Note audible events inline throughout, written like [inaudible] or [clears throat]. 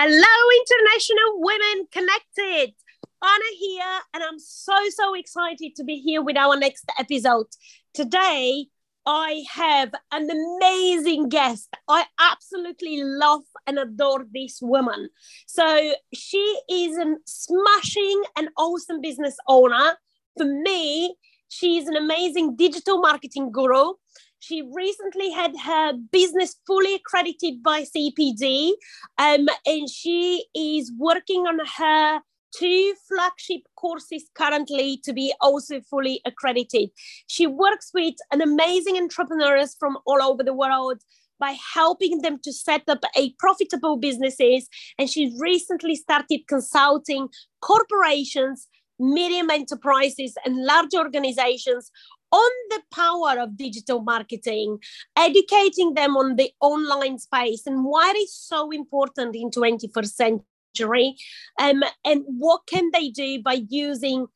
Hello, International Women Connected. Anna here, and I'm so, so excited to be here with our next episode. Today, I have an amazing guest. I absolutely love and adore this woman. So, she is a smashing and awesome business owner. For me, she's an amazing digital marketing guru. She recently had her business fully accredited by CPD, um, and she is working on her two flagship courses currently to be also fully accredited. She works with an amazing entrepreneurs from all over the world by helping them to set up a profitable businesses and she recently started consulting corporations medium enterprises and large organizations on the power of digital marketing, educating them on the online space and why it is so important in 21st century, um, and what can they do by using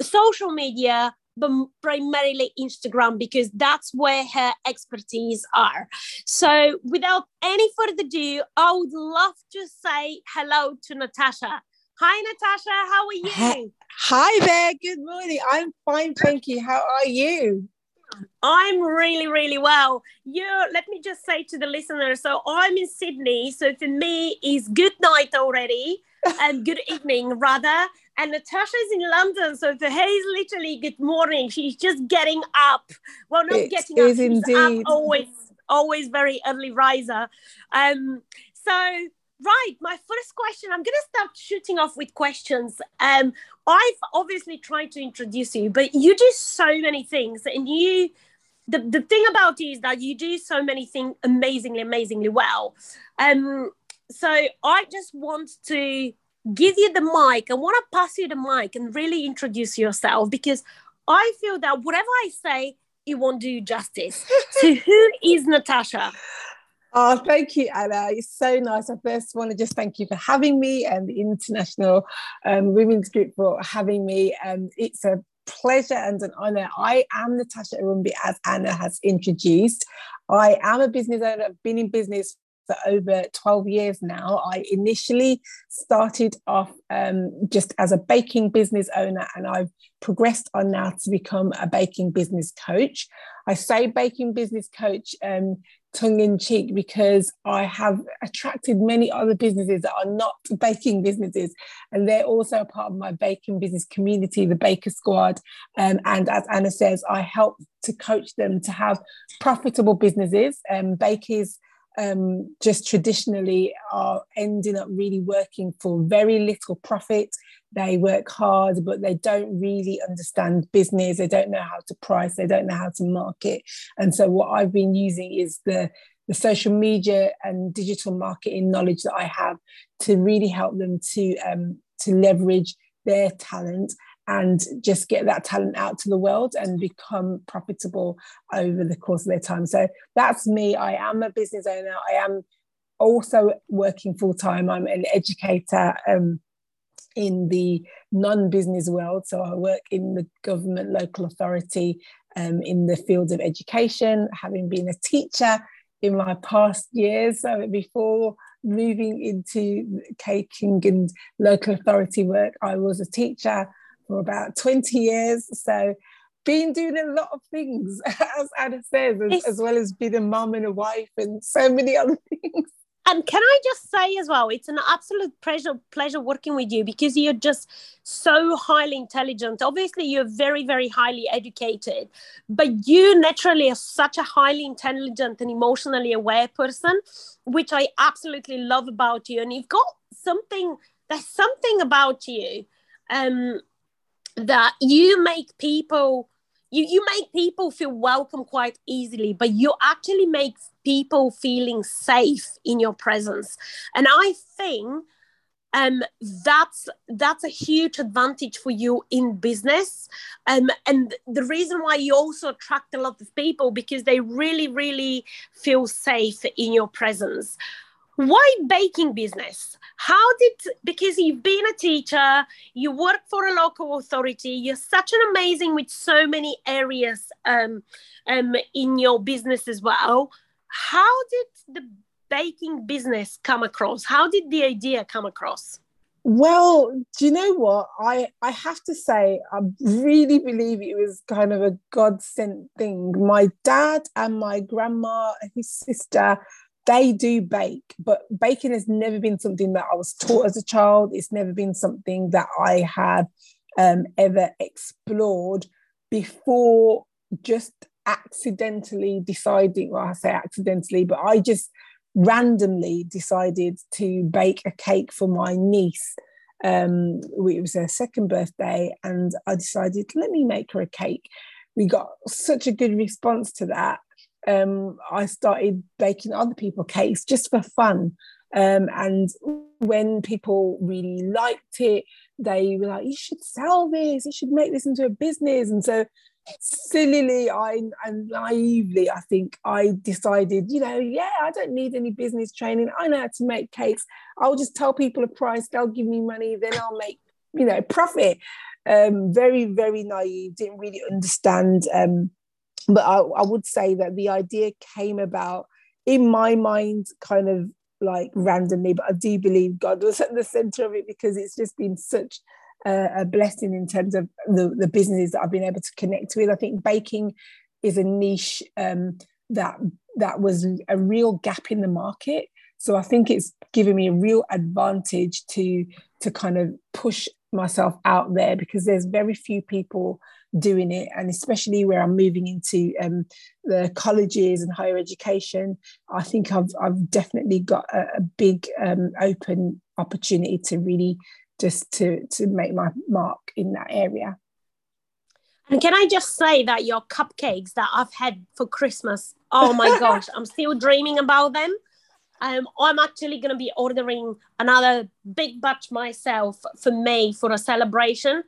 social media, but primarily Instagram, because that's where her expertise are. So without any further ado, I would love to say hello to Natasha. Hi, Natasha. How are you? Hi there. Good morning. I'm fine, thank you. How are you? I'm really, really well. You let me just say to the listeners. So I'm in Sydney. So for me, is good night already and good [laughs] evening rather. And Natasha's in London, so for her is literally good morning. She's just getting up. Well, not it getting up. She's indeed. up always, always very early riser. Um. So right my first question i'm going to start shooting off with questions. Um i've obviously tried to introduce you but you do so many things and you the, the thing about you is that you do so many things amazingly amazingly well. Um so i just want to give you the mic. I want to pass you the mic and really introduce yourself because i feel that whatever i say it won't do justice. [laughs] So who is natasha Oh, thank you, Anna. It's so nice. I first want to just thank you for having me and the International um, Women's Group for having me. Um, it's a pleasure and an honor. I am Natasha Arumbi, as Anna has introduced. I am a business owner. I've been in business for over 12 years now. I initially started off um, just as a baking business owner, and I've progressed on now to become a baking business coach. I say baking business coach um, tongue in cheek because I have attracted many other businesses that are not baking businesses, and they're also a part of my baking business community, the Baker Squad. Um, and as Anna says, I help to coach them to have profitable businesses. Um, bakers um, just traditionally are ending up really working for very little profit. They work hard, but they don't really understand business. They don't know how to price. They don't know how to market. And so, what I've been using is the the social media and digital marketing knowledge that I have to really help them to um, to leverage their talent and just get that talent out to the world and become profitable over the course of their time. So that's me. I am a business owner. I am also working full time. I'm an educator um, in the non business world. So I work in the government, local authority, um, in the field of education, having been a teacher in my past years. So before moving into caking and local authority work, I was a teacher for about 20 years. So been doing a lot of things, [laughs] as Anna says, as, as well as being a mum and a wife and so many other [laughs] things. And can I just say as well, it's an absolute pleasure pleasure working with you because you're just so highly intelligent. Obviously, you're very, very highly educated, but you naturally are such a highly intelligent and emotionally aware person, which I absolutely love about you. And you've got something, there's something about you um, that you make people you, you make people feel welcome quite easily but you actually make people feeling safe in your presence. And i think um, that's that's a huge advantage for you in business. Um, and the reason why you also attract a lot of people because they really really feel safe in your presence why baking business how did because you've been a teacher you work for a local authority you're such an amazing with so many areas um, um, in your business as well how did the baking business come across? How did the idea come across? Well, do you know what? I I have to say, I really believe it was kind of a God sent thing. My dad and my grandma and his sister, they do bake, but baking has never been something that I was taught as a child. It's never been something that I have um, ever explored before just accidentally deciding, well, I say accidentally, but I just randomly decided to bake a cake for my niece. Um, it was her second birthday, and I decided, let me make her a cake. We got such a good response to that. Um, I started baking other people cakes just for fun. Um, and when people really liked it, they were like, "You should sell this. You should make this into a business." And so sillily I and naively I think I decided, you know, yeah, I don't need any business training. I know how to make cakes. I'll just tell people a price, they'll give me money, then I'll make, you know, profit. Um, very, very naive, didn't really understand. Um, but I, I would say that the idea came about in my mind kind of like randomly, but I do believe God was at the center of it because it's just been such a blessing in terms of the, the businesses that I've been able to connect with. I think baking is a niche um, that that was a real gap in the market. So I think it's given me a real advantage to to kind of push myself out there because there's very few people doing it and especially where i'm moving into um, the colleges and higher education i think i've, I've definitely got a, a big um, open opportunity to really just to to make my mark in that area. And can I just say that your cupcakes that I've had for Christmas, oh my [laughs] gosh, I'm still dreaming about them. Um, I'm actually going to be ordering another big batch myself for May for a celebration.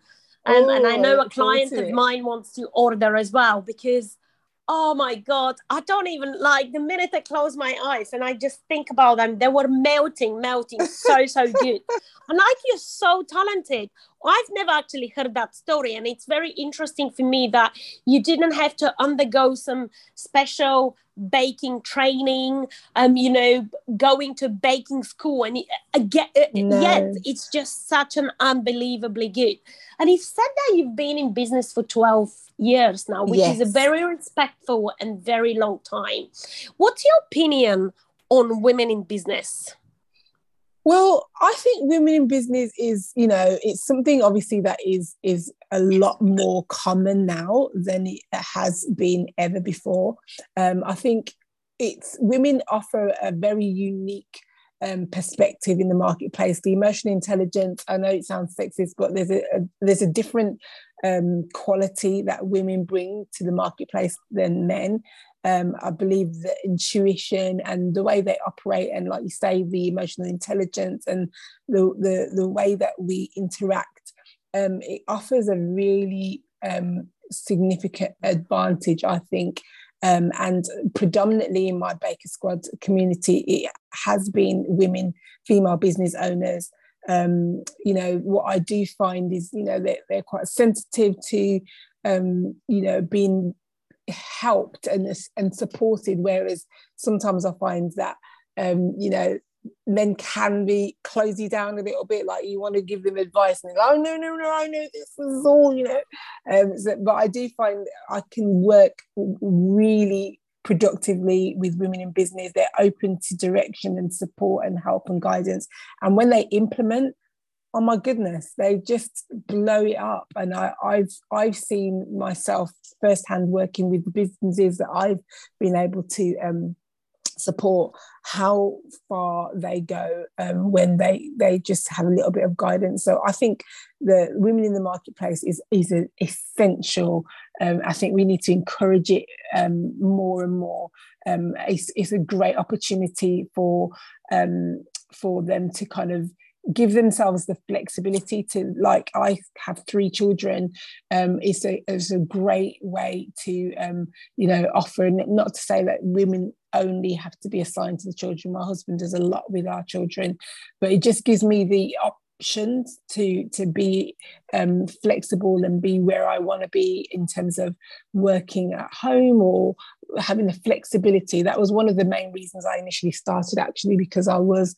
Oh, and I know oh, a client of mine wants to order as well because oh my god i don't even like the minute i close my eyes and i just think about them they were melting melting. So so good. [laughs] And like you're so talented i've never actually heard that story and it's very interesting for me that you didn't have to undergo some special baking training um you know going to baking school and again uh, no. yet it's just such an unbelievably good and you've said that you've been in business for 12 years now which yes. is a very respectful and very long time what's your opinion on women in business well, I think women in business is, you know, it's something obviously that is is a lot more common now than it has been ever before. Um, I think it's women offer a very unique um, perspective in the marketplace. The emotional intelligence. I know it sounds sexist, but there's a, a there's a different um, quality that women bring to the marketplace than men. Um, I believe the intuition and the way they operate, and like you say, the emotional intelligence and the the, the way that we interact, um, it offers a really um, significant advantage, I think. Um, and predominantly in my Baker Squad community, it has been women, female business owners. Um, you know, what I do find is, you know, they're, they're quite sensitive to, um, you know, being helped and and supported whereas sometimes i find that um you know men can be close you down a little bit like you want to give them advice and they're like oh no no no i know this is all you know? Um so, but i do find i can work really productively with women in business. They're open to direction and support and help and guidance. And when they implement oh my goodness, they just blow it up. And I, have I've seen myself firsthand working with businesses that I've been able to um, support how far they go um, when they they just have a little bit of guidance. So I think the women in the marketplace is is essential. Um, I think we need to encourage it um, more and more. Um, it's, it's a great opportunity for um, for them to kind of give themselves the flexibility to like i have three children um is a is a great way to um you know offer and not to say that women only have to be assigned to the children my husband does a lot with our children but it just gives me the options to to be um, flexible and be where I want to be in terms of working at home or having the flexibility. That was one of the main reasons I initially started, actually, because I was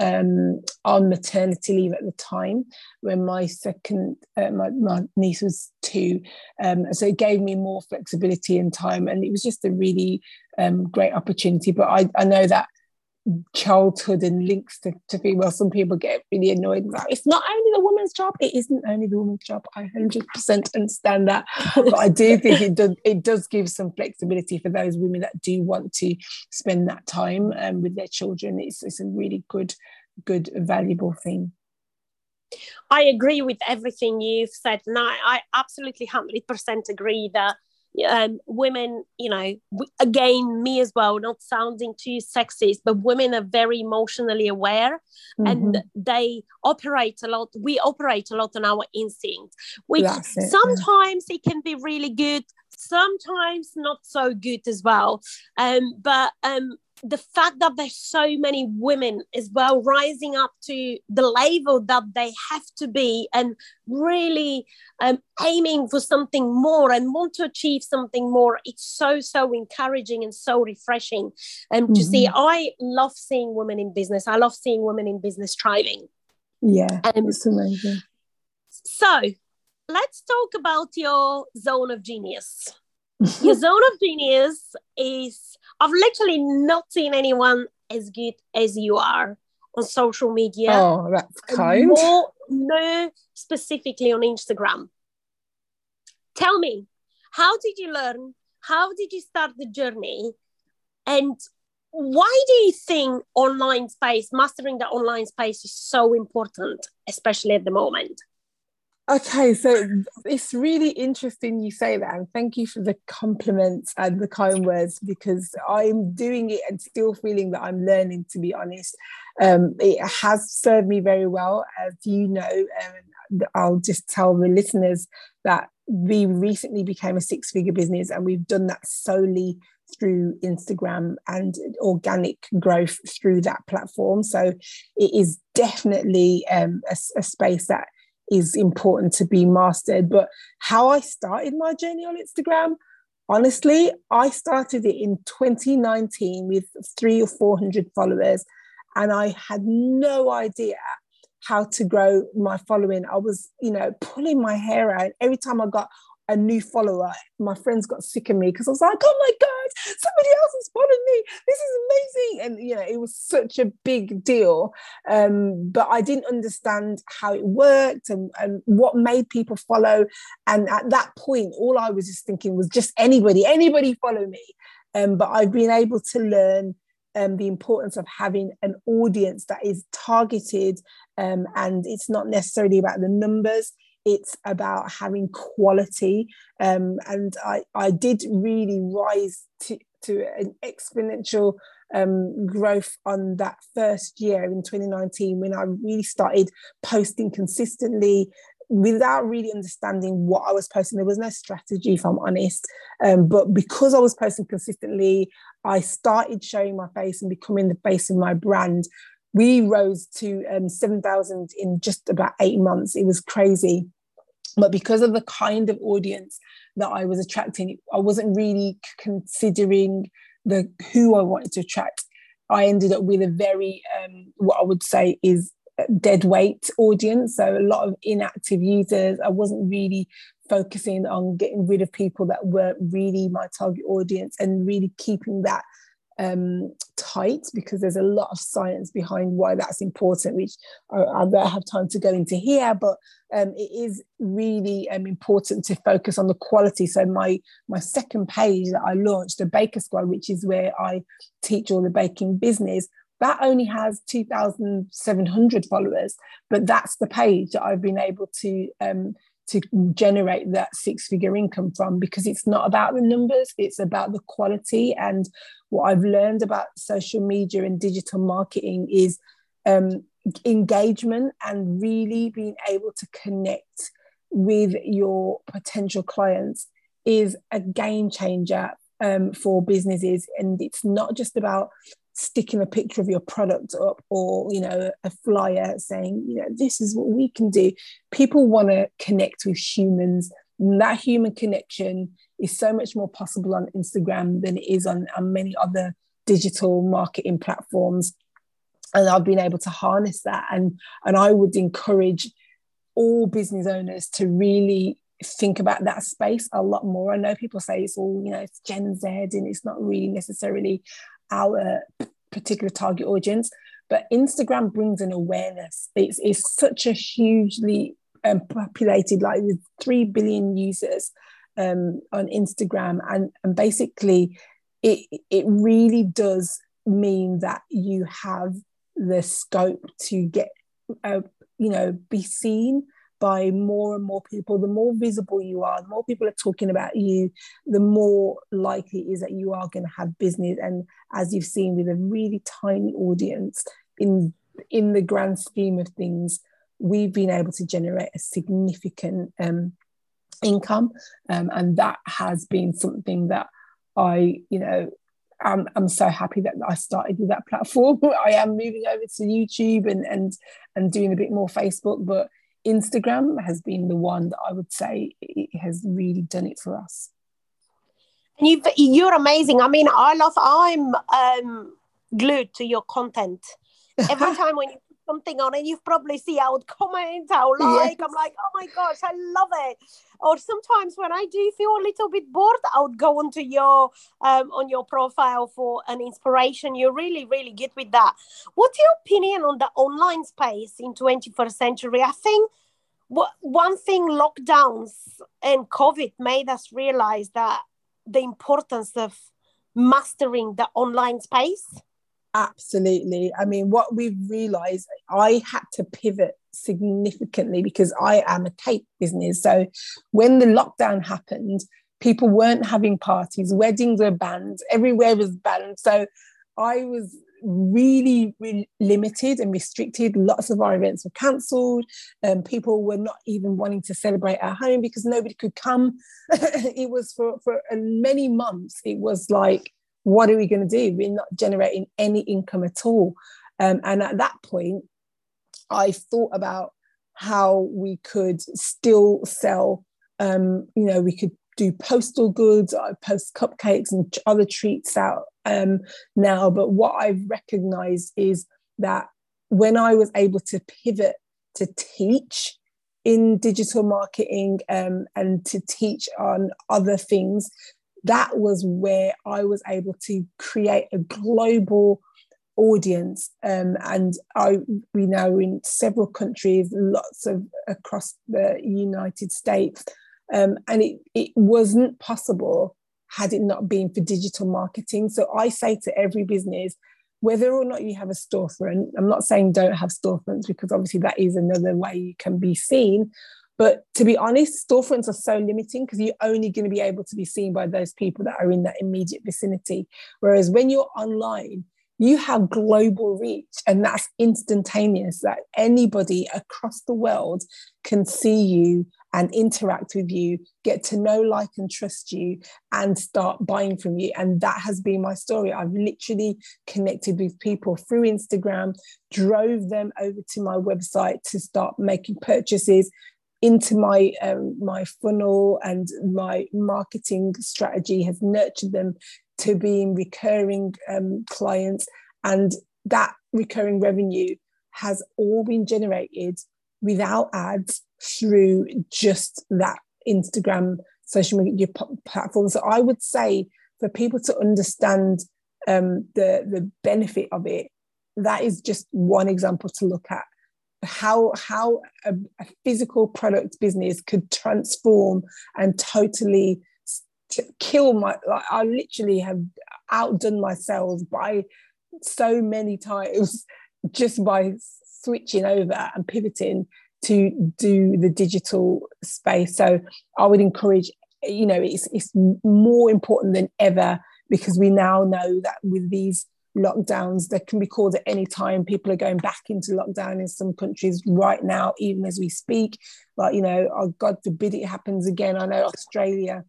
um, on maternity leave at the time when my second, uh, my, my niece was two. Um, so it gave me more flexibility and time. And it was just a really um, great opportunity. But I, I know that childhood and links to, to female some people get really annoyed about it's not only the woman's job it isn't only the woman's job. I 100% understand that. But i do think it does it does give some flexibility for those women that do want to spend that time um, with their children. It's, it's a really good good valuable thing. I agree with everything you've said, and I, I absolutely 100% agree that um, women, you know, again, me as well, not sounding too sexist, but women are very emotionally aware mm-hmm. and they operate a lot. We operate a lot on our instinct, which it, sometimes yeah. it can be really good, sometimes not so good as well. Um, but um, the fact that there's so many women as well rising up to the level that they have to be and really um, aiming for something more and want to achieve something more. It's so so encouraging and so refreshing. Um, mm-hmm. to see mm-hmm. i love seeing women in business. I love seeing women in business thriving. Yeah um, it's amazing. so let's talk about your zone of genius your zone of genius is I've literally not seen anyone as good as you are on social media. Oh, that's kind. More, no, specifically on Instagram. Tell me, how did you learn? How did you start the journey? And why do you think online space, mastering the online space is so important, especially at the moment? Okay, so it's really interesting you say that, and thank you for the compliments and the kind words because I'm doing it and still feeling that I'm learning. To be honest, um, it has served me very well, as you know. Um, I'll just tell the listeners that we recently became a six-figure business, and we've done that solely through Instagram and organic growth through that platform. So it is definitely um, a, a space that is important to be mastered. But how I started my journey on Instagram, honestly, I started it in 2019 with three or 400 followers, and I had no idea how to grow my following. I was, you know, pulling my hair out every time I got a new follower. My friends got sick of me because I was like, oh my God, somebody else has following me. This is amazing. And, you know, it was such a big deal. Um, but I didn't understand how it worked and, and what made people follow. And at that point, all I was just thinking was just anybody, anybody follow me. Um, but I've been able to learn um, the importance of having an audience that is targeted um, and it's not necessarily about the numbers it's about having quality um, and I, I did really rise to, to an exponential um, growth on that first year in 2019 when I really started posting consistently without really understanding what I was posting. There was no strategy, if I'm honest. Um, but because I was posting consistently, I started showing my face and becoming the face of my brand we rose to um, 7,000 in just about eight months. It was crazy. But because of the kind of audience that I was attracting, I wasn't really considering the who I wanted to attract. I ended up with a very, um, what I would say is dead weight audience. So a lot of inactive users. I wasn't really focusing on getting rid of people that weren't really my target audience and really keeping that um, tight because there's a lot of science behind why that's important, which I, I don't have time to go into here, but um, it is really um, important to focus on the quality. So my my second page that I launched, the Baker Squad, which is where I teach all the baking business, that only has 2,700 followers, but that's the page that I've been able to um, to generate that six figure income from because it's not about the numbers, it's about the quality. And what I've learned about social media and digital marketing is um, engagement and really being able to connect with your potential clients is a game changer um, for businesses. And it's not just about sticking a picture of your product up or you know a flyer saying you know this is what we can do people want to connect with humans and that human connection is so much more possible on Instagram than it is on, on many other digital marketing platforms. And I've been able to harness that. And, and I would encourage all business owners to really think about that space a lot more. I know people say it's all, you know, it's Gen Z and it's not really necessarily our particular target audience, but Instagram brings an awareness. It's, it's such a hugely um, populated, like with 3 billion users um, on Instagram. And, and basically, it, it really does mean that you have the scope to get, uh, you know, be seen by more and more people, the more visible you are, the more people are talking about you, the more likely is that you are going to have business. And as you've seen with a really tiny audience, in in the grand scheme of things, we've been able to generate a significant um, income, um, and that has been something that I, you know, I'm, I'm so happy that I started with that platform. [laughs] I am moving over to YouTube and and and doing a bit more Facebook, but Instagram has been the one that I would say it has really done it for us. And you you're amazing. I mean, I love. I'm um, glued to your content. Every [laughs] time when you something on, and you probably see I would comment, I would like. Yes. I'm like, oh my gosh, I love it. Or sometimes when I do feel a little bit bored, I would go onto your um, on your profile for an inspiration. You're really, really good with that. What's your opinion on the online space in 21st century? I think what one thing lockdowns and COVID made us realize that the importance of mastering the online space. Absolutely. I mean, what we've realized, I had to pivot significantly because I am a tape business. So when the lockdown happened, people weren't having parties, weddings were banned, everywhere was banned. So I was really, really limited and restricted. Lots of our events were cancelled. Um, people were not even wanting to celebrate at home because nobody could come. [laughs] it was for, for many months, it was like, what are we going to do? We're not generating any income at all. Um, and at that point, I thought about how we could still sell, um, you know, we could do postal goods, I post cupcakes and other treats out um, now. But what I've recognized is that when I was able to pivot to teach in digital marketing um, and to teach on other things, that was where I was able to create a global audience um, and I we know in several countries lots of across the United States um, and it, it wasn't possible had it not been for digital marketing. So I say to every business whether or not you have a storefront I'm not saying don't have storefronts because obviously that is another way you can be seen but to be honest, storefronts are so limiting because you're only going to be able to be seen by those people that are in that immediate vicinity. Whereas when you're online, you have global reach and that's instantaneous that anybody across the world can see you and interact with you get to know like and trust you and start buying from you and that has been my story i've literally connected with people through instagram drove them over to my website to start making purchases into my um, my funnel and my marketing strategy has nurtured them to being recurring um, clients and that recurring revenue has all been generated without ads through just that Instagram social media platform. So I would say for people to understand um, the the benefit of it, that is just one example to look at how how a, a, physical product business could transform and totally kill my like I literally have outdone myself by so many times [laughs] just by switching over and pivoting to do the digital space. So I would encourage you know it's it's more important than ever because we now know that with these lockdowns that can be called at any time. People are going back into lockdown in some countries right now, even as we speak. Like, you know, oh, God forbid it happens again. I know Australia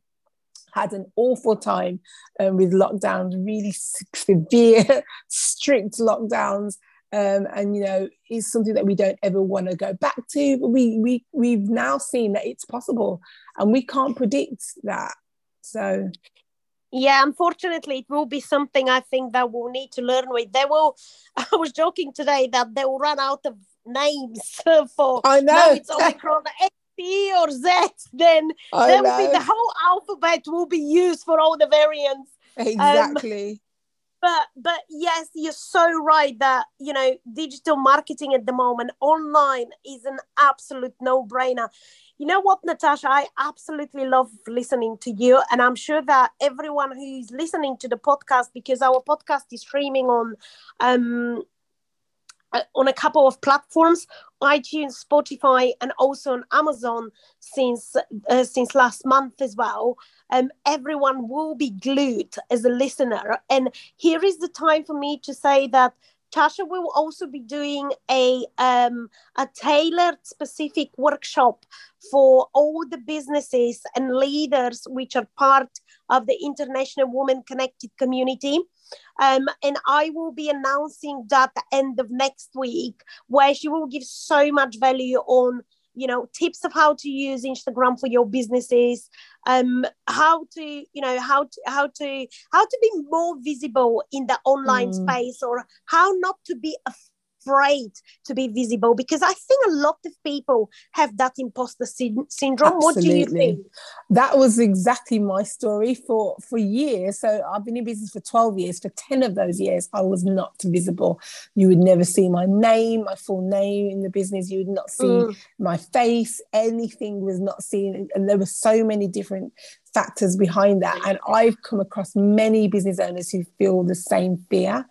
had an awful time um, with lockdowns, really severe, [laughs] strict lockdowns. Um, and you know, is something that we don't ever want to go back to. But we we we've now seen that it's possible, and we can't predict that. So yeah unfortunately it will be something i think that we'll need to learn with they will [laughs] i was joking today that they will run out of names [laughs] for i know it's omicron [laughs] T or Z, then there will be the whole alphabet will be used for all the variants. exactly Um, but but yes, you're so right that you know digital marketing at the moment online is an absolute no-brainer. You know what, Natasha? I absolutely love listening to you, and I'm sure that everyone who is listening to the podcast, because our podcast is streaming on um, uh, on a couple of platforms itunes spotify and also on amazon since uh, since last month as well um, everyone will be glued as a listener and here is the time for me to say that tasha will also be doing a um, a tailored specific workshop for all the businesses and leaders which are part of the international women connected community. Um, and I will be announcing that the end of next week, where she will give so much value on you know tips of how to use instagram for your businesses um how to you know how to how to how to be more visible in the online Mm. space or how not to be afraid to be visible because i think a lot of people have that imposter syn- syndrome. What do you think? That was exactly my story for for years. So i've been in business for 12 years. For 10 of those years i was not visible. You would never see my name my full name in the business. You would not see Mm. my face. Anything was not seen. And there were so many different factors behind that. And i've come across many business owners who feel the same fear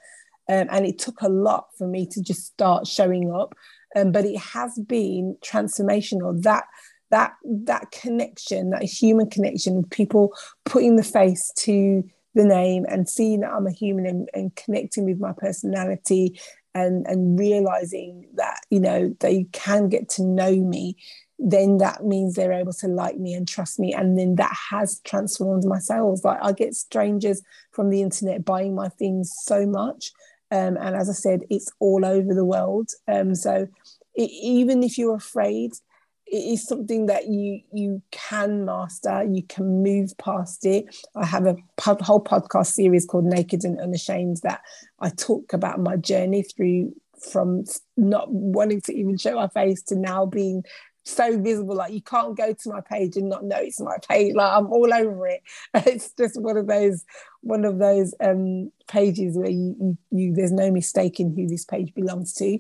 um, and it took a lot for me to just start showing up. Um, but it has been transformational that that that connection that human connection people putting the face to the name and seeing that i'm a human and, and connecting with my personality and and realizing that you know they can get to know me then that means they're able to like me and trust me. And then that has transformed my sales. Like i get strangers from the internet buying my things so much um, and as i said it's all over the world. Um, so it, even if you're afraid it is something that you you can master. You can move past it. I have a whole podcast series called naked and unashamed that i talk about my journey through from not wanting to even show my face to now being so visible like you can't go to my page and not know it's my page like i'm all over it [laughs] it's just one of those one of those um pages where you, you, you there's no mistaking who this page belongs to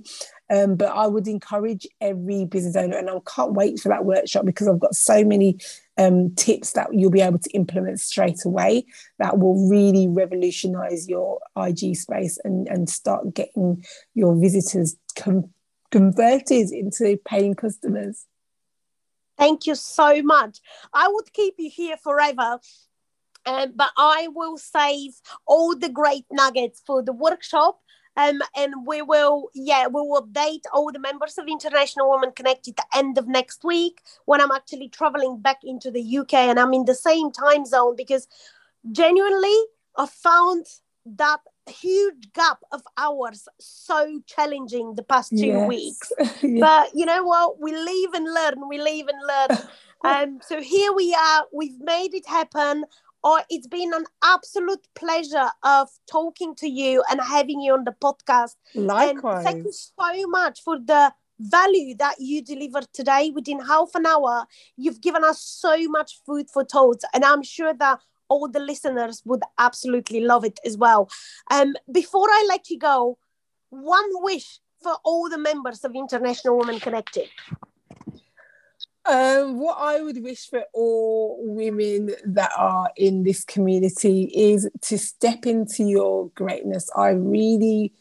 um, but I would encourage every business owner, and I can't wait for that workshop because I've got so many um, tips that you'll be able to implement straight away that will really revolutionize your IG space and, and start getting your visitors com- converted into paying customers. Thank you so much. I would keep you here forever. Um, but I will save all the great nuggets for the workshop. Um, and we will, yeah, we will update all the members of International Women Connected the end of next week when I'm actually traveling back into the UK and I'm in the same time zone because genuinely I found that huge gap of hours so challenging the past two Yes. weeks. [laughs] Yeah. But you know what? We live and learn. We live and learn. [laughs] um, so here we are. We've made it happen. Or it's been an absolute pleasure of talking to you and having you on the podcast. Likewise. And thank you so much for the value that you delivered today. Within half an hour, you've given us so much food for thought, and I'm sure that all the listeners would absolutely love it as well. Um, before I let you go, one wish for all the members of International Women Connected. Um, what I would wish for all women that are in this community is to step into your greatness. I really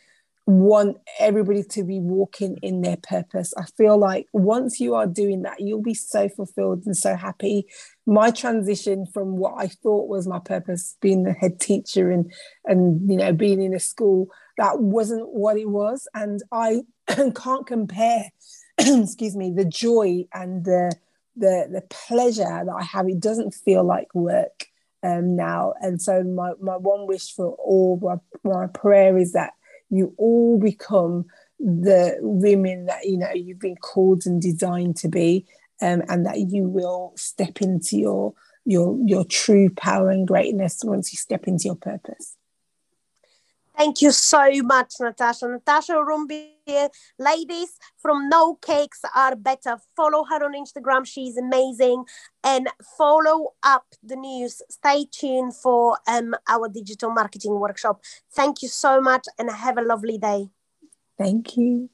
want everybody to be walking in their purpose. I feel like once you are doing that, you'll be so fulfilled and so happy. My transition from what I thought was my purpose, being the head teacher and and you know being in a school, that wasn't what it was, and I [clears throat] can't compare. [clears throat] excuse me, the joy and the the the pleasure that I have. It doesn't feel like work um, now, and so my my one wish for all my, my prayer is that you all become the women that you know you've been called and designed to be um, and that you will step into your your your true power and greatness once you step into your purpose. Thank you so much, Natasha. Natasha Rumbier, ladies from No Cakes Are Better. Follow her on Instagram. She's amazing. And follow up the news. Stay tuned for um, our digital marketing workshop. Thank you so much and have a lovely day. Thank you.